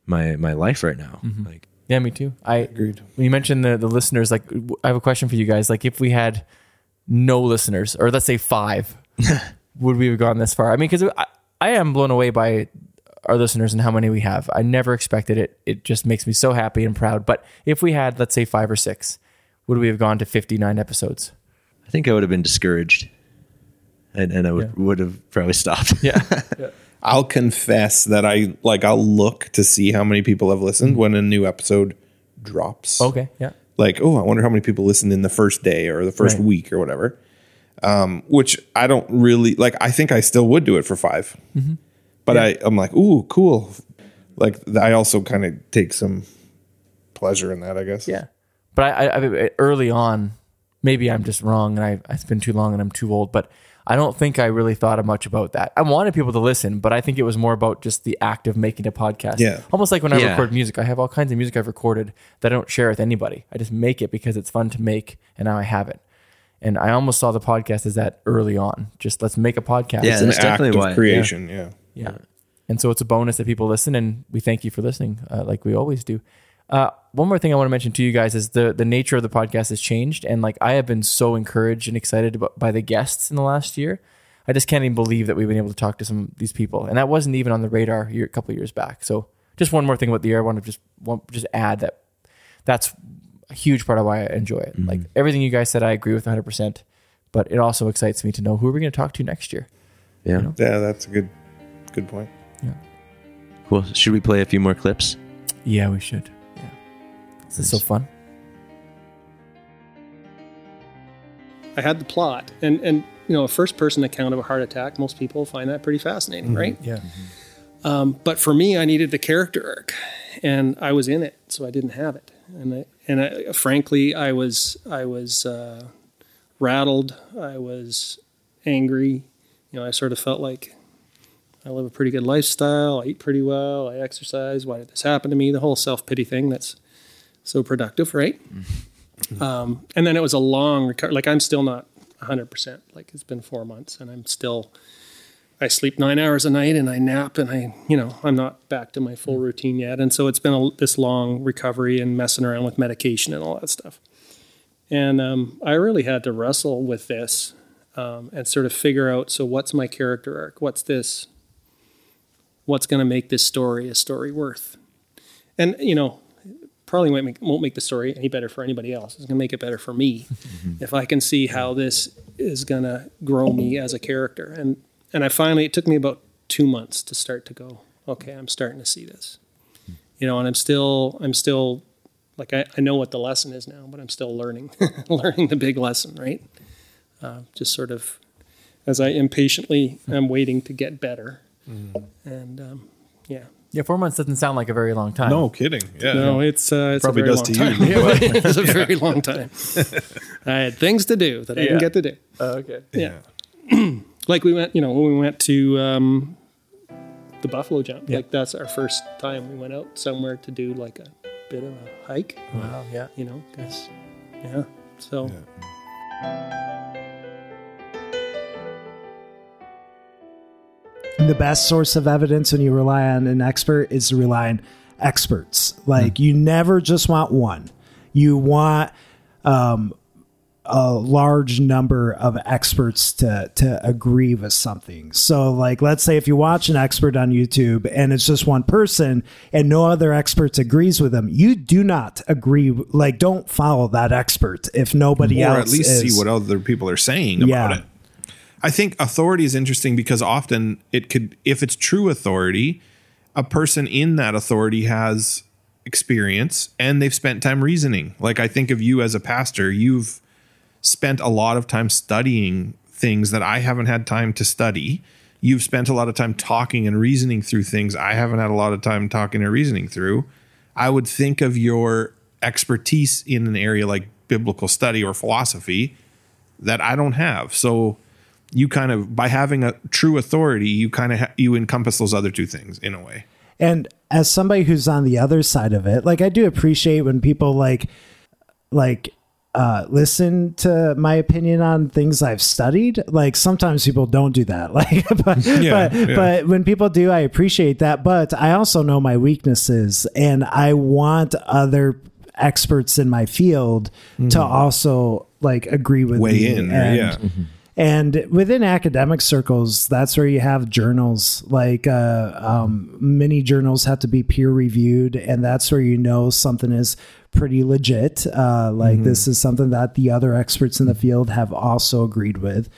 S3: my my life right now mm-hmm. like
S4: Yeah, me too. I
S2: Agreed.
S4: When you mentioned the the listeners, like I have a question for you guys. Like, if we had no listeners, or let's say five, [LAUGHS] would we have gone this far? I mean, because I, I am blown away by our listeners and how many we have. I never expected it. It just makes me so happy and proud. But if we had, let's say, five or six, would we have gone to fifty nine episodes?
S3: I think I would have been discouraged, and, and I would
S4: Yeah.
S3: would have probably stopped. [LAUGHS] [LAUGHS]
S4: Yeah,
S2: I'll confess that I like I'll look to see how many people have listened when a new episode drops.
S4: okay, yeah,
S2: Like, oh, I wonder how many people listened in the first day or the first
S4: Right.
S2: week or whatever. Um, which I don't really like. I think I still would do it for 5 but I I'm like, ooh, cool. Like I also kind of take some pleasure in that. I guess.
S4: yeah. But I, I, I early on, maybe I'm just wrong, and I it's been too long, and I'm too old. But I don't think I really thought much about that. I wanted people to listen, but I think it was more about just the act of making a podcast.
S2: Yeah.
S4: almost like when I
S3: Yeah.
S4: record music, I have all kinds of music I've recorded that I don't share with anybody. I just make it because it's fun to make, and now I have it. And I almost saw the podcast as that early on. Just let's make a podcast.
S3: Yeah,
S2: It's an
S3: That's
S2: act
S3: definitely
S2: of
S3: why- yeah.
S2: creation. Yeah.
S4: Yeah. And so it's a bonus that people listen, and we thank you for listening, uh, like we always do. Uh, one more thing I want to mention to you guys is the the nature of the podcast has changed, and like I have been so encouraged and excited about, by the guests in the last year. I just can't even believe that we've been able to talk to some of these people, and that wasn't even on the radar year, a couple of years back. So just one more thing about the year, I want to just want, just add that that's a huge part of why I enjoy it. Like everything you guys said, I agree with 100. percent But it also excites me to know who are we going to talk to next year.
S3: Yeah.
S2: Yeah, that's a good good point.
S3: Yeah, cool. Should we play a few more clips?
S4: Yeah, we should. This is so fun.
S10: I had the plot, and and you know, a first person account of a heart attack. Most people find that pretty fascinating, right?
S4: Yeah.
S10: Um, but for me, I needed the character arc, and I was in it, so I didn't have it. And I, and I, frankly, I was I was uh, rattled. I was angry. You know, I sort of felt like I live a pretty good lifestyle. I eat pretty well. I exercise. Why did this happen to me? The whole self pity thing that's so productive, right? Um, and then it was a long recovery. Like I'm still not 100%. Like it's been four months and I'm still, I sleep nine hours a night and I nap and I, you know, I'm not back to my full routine yet. And so it's been a, this long recovery and messing around with medication and all that stuff. And um, I really had to wrestle with this um, and sort of figure out so what's my character arc? What's this? What's going to make this story a story worth? And, you know, probably won't make, won't make the story any better for anybody else. It's going to make it better for me if I can see how this is going to grow me as a character. And and I finally it took me about two months to start to go. Okay, I'm starting to see this. You know, and I'm still I'm still like I, I know what the lesson is now, but I'm still learning [LAUGHS] learning the big lesson. Right? Uh, just sort of as I impatiently am waiting to get better. And um, yeah.
S4: Yeah, four months doesn't sound like a very long time.
S2: No kidding. Yeah.
S10: No, it's uh, it's
S2: Probably
S10: a very
S2: does
S10: long
S2: to
S10: time.
S2: you. [LAUGHS]
S10: Yeah, it's a [LAUGHS] very long time. [LAUGHS] I had things to do that I didn't
S4: Yeah.
S10: get to do.
S4: okay.
S10: Yeah, [CLEARS THROAT] like we went, you know, when we went to um, the Buffalo Jump. Like that's our first time we went out somewhere to do like a bit of a hike.
S4: Wow. Yeah.
S10: You know, 'cause- yeah. So
S11: the best source of evidence when you rely on an expert is to rely on experts. Like you never just want one. You want um, a large number of experts to to agree with something. So like let's say if you watch an expert on YouTube and it's just one person and no other experts agrees with them, you do not agree like don't follow that expert if nobody
S2: or
S11: else
S2: at least
S11: is.
S2: see what other people are saying about
S11: Yeah.
S2: it. I think authority is interesting because often it could, if it's true authority, a person in that authority has experience and they've spent time reasoning. Like I think of you as a pastor, you've spent a lot of time studying things that I haven't had time to study. You've spent a lot of time talking and reasoning through things I haven't had a lot of time talking and reasoning through. I would think of your expertise in an area like biblical study or philosophy that I don't have. So you kind of by having a true authority, you kind of ha- you encompass those other two things in a way.
S11: And as somebody who's on the other side of it, like I do appreciate when people like like uh listen to my opinion on things I've studied. Like sometimes people don't do that. [LAUGHS] Like but
S2: Yeah,
S11: but,
S2: yeah.
S11: but when people do, I appreciate that. But I also know my weaknesses and I want other experts in my field to also like agree with
S2: Mm-hmm. Weigh
S11: me.
S2: in,
S11: and,
S2: yeah.
S11: And within academic circles, that's where you have journals. Like uh, um, many journals have to be peer reviewed, and that's where you know something is pretty legit. Uh, like this is something that the other experts in the field have also agreed with.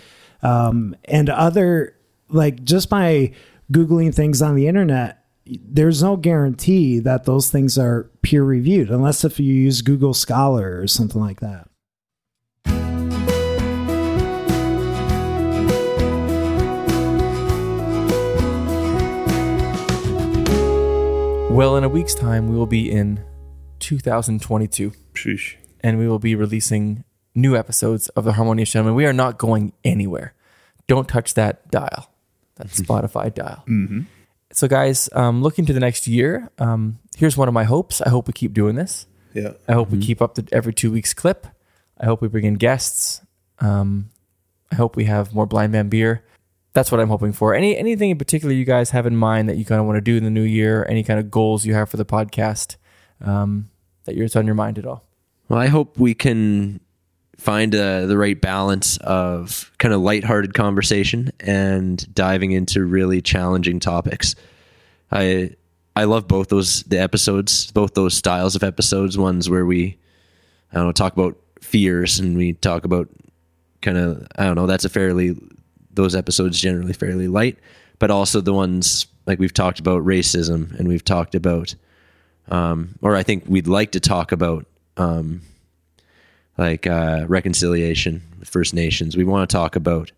S11: Um, and other, like just by Googling things on the internet, there's no guarantee that those things are peer reviewed, unless if you use Google Scholar or something like that.
S4: Well, in a week's time, we will be in 2022
S2: Sheesh.
S4: and we will be releasing new episodes of The Harmonious Gentleman. We are not going anywhere. Don't touch that dial, that [LAUGHS] Spotify dial. So, guys, um, looking to the next year, um, here's one of my hopes. I hope we keep doing this.
S2: Yeah.
S4: I hope we keep up the every two weeks clip. I hope we bring in guests. Um, I hope we have more Blindman beer. That's what I'm hoping for. Any anything in particular you guys have in mind that you kind of want to do in the new year? Any kind of goals you have for the podcast um, that you're on your mind at all?
S3: Well, I hope we can find uh, the right balance of kind of lighthearted conversation and diving into really challenging topics. I I love both those the episodes, both those styles of episodes. Ones where we, I don't know, talk about fears and we talk about kind of I don't know. That's a fairly those episodes generally fairly light, but also the ones like we've talked about racism and we've talked about, um, or I think we'd like to talk about, um, like uh, reconciliation with First Nations. We want to talk about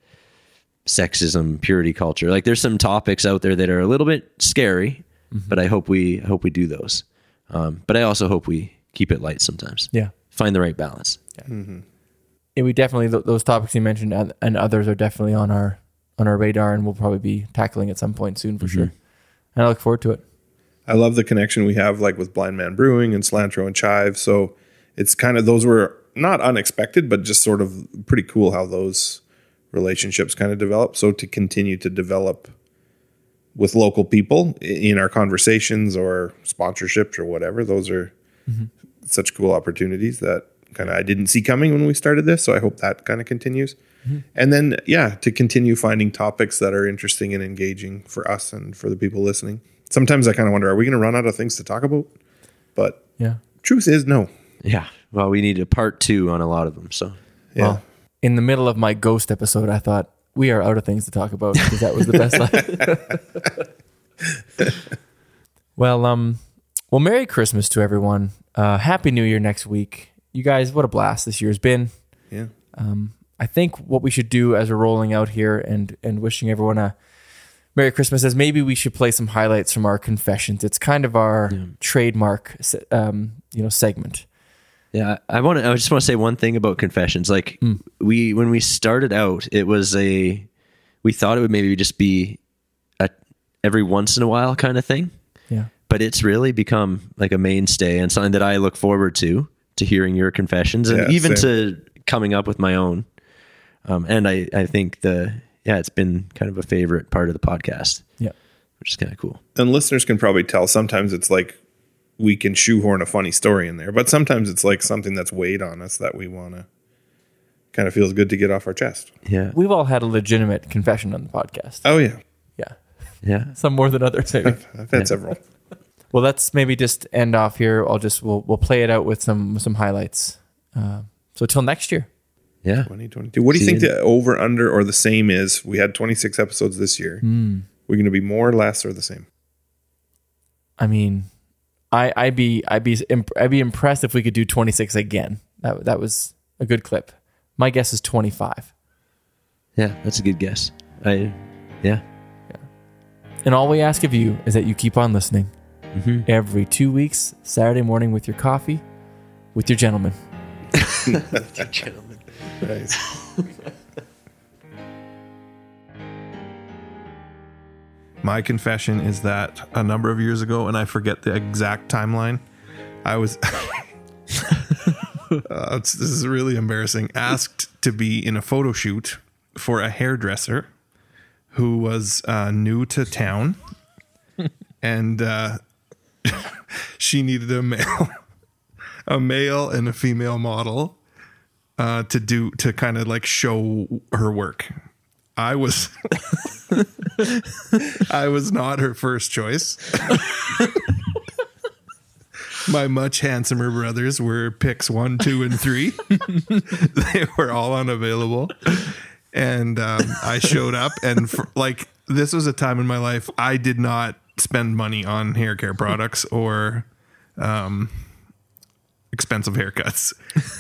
S3: sexism, purity culture. Like there's some topics out there that are a little bit scary, but I hope we hope we do those. Um, but I also hope we keep it light sometimes.
S4: Yeah.
S3: Find the right balance.
S4: Yeah, we definitely th- those topics you mentioned and, and others are definitely on our on our radar, and we'll probably be tackling at some point soon for mm-hmm. sure. And I look forward to it.
S2: I love the connection we have like with Blindman Brewing and Cilantro and Chive. So it's kind of those were not unexpected, but just sort of pretty cool how those relationships kind of develop. So to continue to develop with local people in our conversations or sponsorships or whatever, those are mm-hmm. such cool opportunities that kind of I didn't see coming when we started this. So I hope that kind of continues. And then, yeah, to continue finding topics that are interesting and engaging for us and for the people listening. Sometimes I kind of wonder, are we going to run out of things to talk about? But
S4: Yeah.
S2: truth is, no.
S3: Yeah. Well, we need a part two on a lot of them. So
S2: Yeah.
S4: Well, in the middle of my ghost episode, I thought we are out of things to talk about because that was the best. line. [LAUGHS] [LAUGHS] well, um, well, Merry Christmas to everyone. Uh, Happy New Year next week. You guys, what a blast this year's been.
S2: yeah.
S4: Um, I think what we should do as we're rolling out here and and wishing everyone a Merry Christmas is maybe we should play some highlights from our confessions. It's kind of our trademark, um, you know, segment.
S3: Yeah, I want to. I just want to say one thing about confessions. Like we, when we started out, it was a. We thought it would maybe just be a every once in a while kind of thing,
S4: Yeah.
S3: but it's really become like a mainstay and something that I look forward to to hearing your confessions and
S2: Yeah,
S3: even
S2: same.
S3: to coming up with my own. Um, and I, I think the yeah, it's been kind of a favorite part of the podcast,
S4: Yeah.
S3: which is kind of cool.
S2: And listeners can probably tell sometimes it's like we can shoehorn a funny story in there, but sometimes it's like something that's weighed on us that we want to kind of feels good to get off our chest.
S3: Yeah,
S4: We've all had a legitimate confession on the podcast.
S2: Oh, yeah.
S4: Yeah.
S3: yeah. [LAUGHS]
S4: Some more than others, maybe.
S2: I've had several.
S4: Well, let's maybe just end off here. I'll just we'll we'll play it out with some some highlights. Uh, so till next year.
S3: Yeah.
S2: 2022. What do you
S3: See
S2: think
S3: you-
S2: the over, under, or the same is? We had 26 episodes this year. We're going to be more, less, or the same?
S4: I mean, I I'd be I'd be imp- I'd be impressed if we could do 26 again. That that was a good clip. My guess is 25.
S3: Yeah, that's a good guess. I, yeah.
S4: And all we ask of you is that you keep on listening
S3: Mm-hmm.
S4: every two weeks, Saturday morning with your coffee, with your gentleman.
S2: With your Nice. My confession is that a number of years ago, and I forget the exact timeline, I was. [LAUGHS] Uh, this is really embarrassing. Asked to be in a photo shoot for a hairdresser who was uh, new to town, [LAUGHS] and uh, [LAUGHS] she needed a male, [LAUGHS] a male and a female model uh, to do to kind of like show her work. I was [LAUGHS] I was not her first choice. My much handsomer brothers were picks one, two, and three. they were all unavailable, and um, I showed up. And for, like this was a time in my life I did not spend money on hair care products [LAUGHS] or um, expensive haircuts.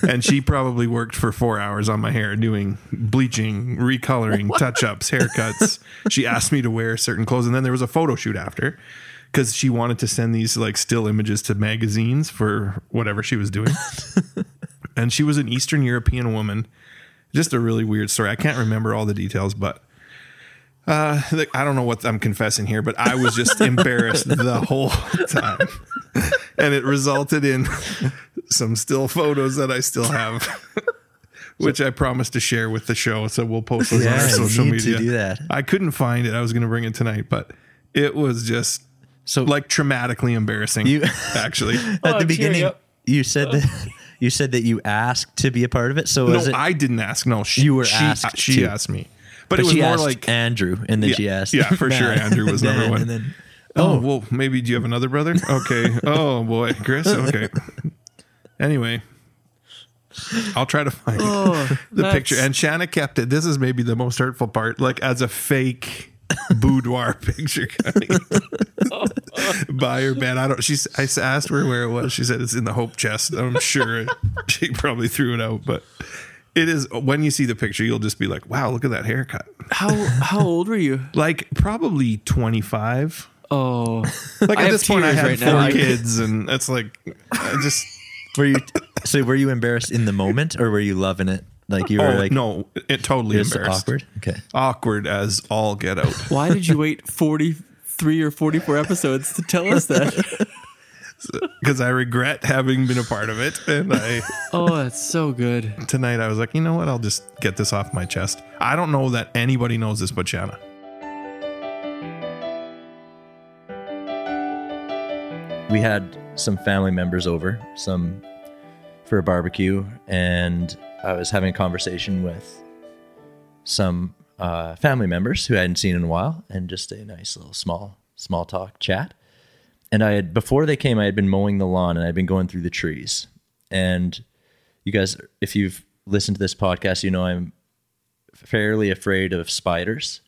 S2: And she probably worked for four hours on my hair doing bleaching, recoloring, touch ups, haircuts. She asked me to wear certain clothes. And then there was a photo shoot after because she wanted to send these like still images to magazines for whatever she was doing. [LAUGHS] and she was an Eastern European woman. Just a really weird story. I can't remember all the details, but uh, like, I don't know what I'm confessing here, but I was just [LAUGHS] embarrassed the whole time. And it resulted in some still photos that I still have, [LAUGHS] which I promised to share with the show. So we'll post those on our social
S3: need to
S2: media.
S3: do that.
S2: I couldn't find it. I was going to bring it tonight, but it was just
S3: So
S2: like traumatically embarrassing.
S3: You- [LAUGHS]
S2: actually,
S3: at
S4: Oh,
S3: the beginning, you said that you said that you asked to be a part of it. So
S2: no,
S3: was it?
S2: I didn't ask. No, she,
S3: You were
S2: she,
S3: asked
S2: She
S3: to.
S2: asked me, but,
S3: but
S2: it was
S3: she
S2: more
S3: asked
S2: like
S3: Andrew, and then
S2: Yeah,
S3: she asked.
S2: yeah, for sure, [LAUGHS] Andrew was
S3: And
S2: number
S3: then-
S2: one.
S3: And then,
S2: oh, oh, well, maybe do you have another brother? Okay. Oh boy, Chris. Okay. Anyway, I'll try to find oh, the
S4: that's-
S2: picture. And Shanna kept it. This is maybe the most hurtful part, like as a fake [LAUGHS] boudoir picture coming [LAUGHS] by her bed. I don't. She's. I asked her where it was. She said it's in the hope chest. I'm sure she probably threw it out, but. It is when you see the picture, you'll just be like, "Wow, look at that haircut!"
S7: How how old were you? [LAUGHS]
S2: Like probably 25.
S7: Oh,
S2: Like
S7: I
S2: at this point, I
S7: tears
S2: had
S7: right
S2: four
S7: now.
S2: Kids, and it's like I just [LAUGHS]
S3: Were you so? Were you embarrassed in the moment, or were you loving it? Like you were
S2: oh
S3: like
S2: no, it totally
S3: it
S2: embarrassed.
S3: awkward. Okay.
S2: awkward as all get out.
S7: why did you wait forty three or forty four episodes to tell us that? [LAUGHS]
S2: Because I regret having been a part of it, and I [LAUGHS]
S7: oh, that's so good.
S2: tonight I was like, you know what? I'll just get this off my chest. I don't know that anybody knows this but Shanna.
S3: we had some family members over, some for a barbecue, and I was having a conversation with some uh, family members who I hadn't seen in a while, and just a nice little small small talk chat. And I had before they came, I had been mowing the lawn and I'd been going through the trees. And you guys, if you've listened to this podcast, you know I'm fairly afraid of spiders.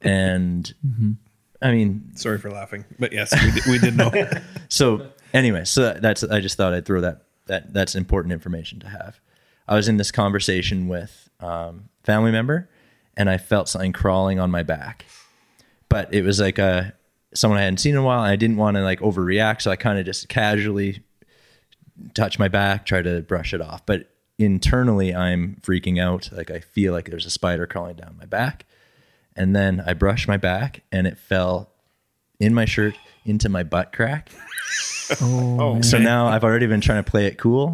S3: And [LAUGHS] I mean,
S2: Sorry for laughing, but yes, we did, we did know. [LAUGHS]
S3: so anyway, so that's I just thought I'd throw that that that's important information to have. I was in this conversation with um, family member, and I felt something crawling on my back, but it was like a someone I hadn't seen in a while. And I didn't want to like overreact, so I kind of just casually touch my back, try to brush it off. But internally, I'm freaking out. Like I feel like there's a spider crawling down my back, and then I brushed my back, and it fell in my shirt into my butt crack.
S2: Oh, oh
S3: So now I've already been trying to play it cool,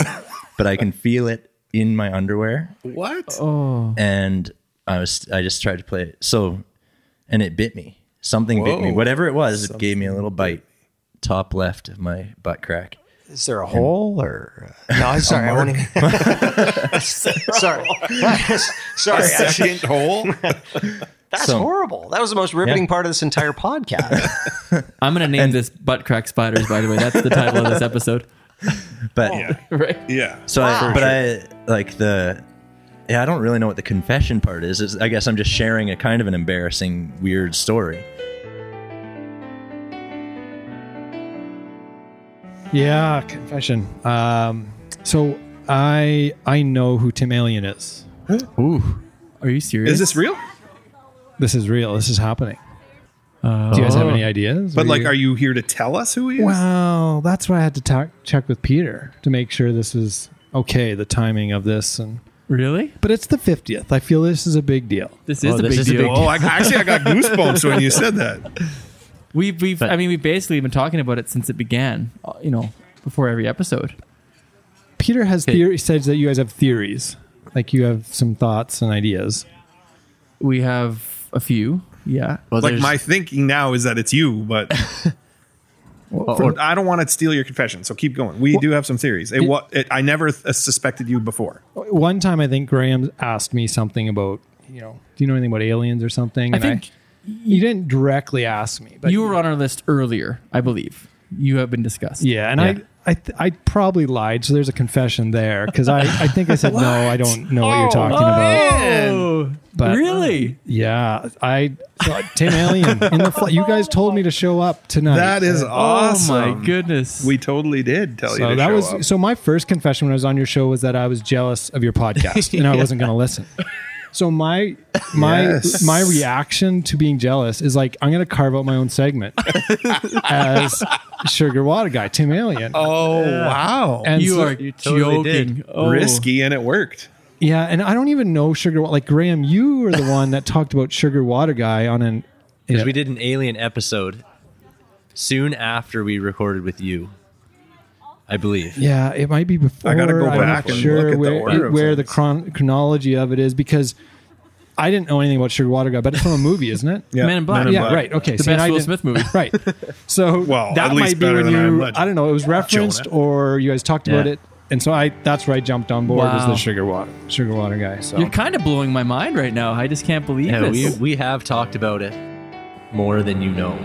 S3: but I can feel it in my underwear,
S2: what?
S7: Oh,
S3: and I was I just tried to play it. So, and it bit me. Something bit me. Whatever it was, it gave me a little bite, top left of my butt crack.
S12: Is there a hole or? uh, No, [LAUGHS] I'm sorry. I won't even. [LAUGHS] [LAUGHS] sorry. sorry.
S2: Second hole.
S12: That's
S3: So-
S12: horrible. That was the most riveting
S3: Yeah.
S12: part of this entire podcast.
S4: I'm gonna name this butt crack spiders. By the way, that's the title of this episode.
S3: But yeah,
S4: Right?
S2: Yeah.
S3: so, I, but I like the. Yeah, I don't really know what the confession part is. is. I guess I'm just sharing a kind of an embarrassing, weird story.
S13: Yeah, confession. Um, so I I know who Tim Alien is.
S4: Ooh, are you serious?
S2: Is this real?
S13: This is real. This is happening. Do you guys have any ideas?
S2: But
S13: Or
S2: like,
S13: you-
S2: are you here to tell us who he is?
S13: Well, that's why I had to talk, check with Peter to make sure this was okay, the timing of this, and
S4: really?
S13: but it's the fiftieth. I feel this is a big deal.
S4: This is
S3: Oh,
S4: a
S3: this
S4: big
S3: is a
S4: deal.
S3: big
S2: oh, I, actually, I got goosebumps when you said that. [LAUGHS]
S4: We've, we've, I mean, we've basically been talking about it since it began. uh, You know, before every episode.
S13: Peter has
S4: Okay.
S13: theory says that you guys have theories, like you have some thoughts and ideas.
S4: We have a few. Yeah.
S3: Well,
S2: Like my thinking now is that it's you, but [LAUGHS] for- I don't want to steal your confession. So keep going. We do have some theories. It, what it, I never th- uh, suspected you before.
S13: One time, I think Graham asked me something about, you know, do you know anything about aliens or something?
S4: I
S13: And
S4: think
S13: you didn't directly ask me, but
S4: you were on our list earlier, I believe. You have been discussed.
S13: Yeah, and I, I, th- I probably lied. So there's a confession there because I, I think I said no. I [LAUGHS] don't know what you're oh, talking about.
S4: Oh,
S13: But-
S4: really?
S13: Yeah, I so, Tim Alien in the fl- you guys told me to show up tonight.
S2: That is awesome.
S4: Oh my goodness.
S2: We totally did tell you
S13: so
S2: to
S13: that
S2: show
S13: was
S2: up.
S13: so my first confession when I was on your show was that I was jealous of your podcast [LAUGHS] and I wasn't going to listen. So my my
S2: Yes.
S13: my reaction to being jealous is like I'm going to carve out my own segment [LAUGHS] as sugar water guy Tim Alien.
S2: Oh wow!
S13: And
S4: you
S13: so-
S4: are
S3: totally did.
S4: joking. Oh.
S2: Risky, and it worked.
S13: Yeah, and I don't even know sugar. Wa- Like Graham, you were the one that talked about sugar water guy on an.
S3: because we did an alien episode soon after we recorded with you, I believe.
S13: Yeah, it might be before.
S2: I gotta go
S13: I'm
S2: back
S13: not
S2: and
S13: sure
S2: look at the
S13: where,
S2: order of
S13: where the chron- chronology of it is because I didn't know anything about Sugar Water Guy, but it's from a movie, isn't it?
S2: Yeah.
S4: Men in Black.
S2: Men in
S13: yeah,
S2: Black.
S13: right. Okay,
S4: The
S13: so
S4: best
S13: I
S4: Will
S13: didn't-
S4: Smith movie. [LAUGHS]
S13: right? So [LAUGHS]
S2: Well,
S13: that
S2: at least
S13: might be
S2: better
S13: when
S2: than I Am
S13: you.
S2: Legend.
S13: I don't know. It was referenced,
S2: Jonah.
S13: or you guys talked about
S3: Yeah.
S13: it, and so I. That's where I jumped on board. Was
S4: Wow.
S13: the Sugar Water Sugar Water Guy? So
S4: You're kind of blowing my mind right now. I just can't believe
S3: Yeah, we,
S4: this.
S3: we have talked about it more than you know.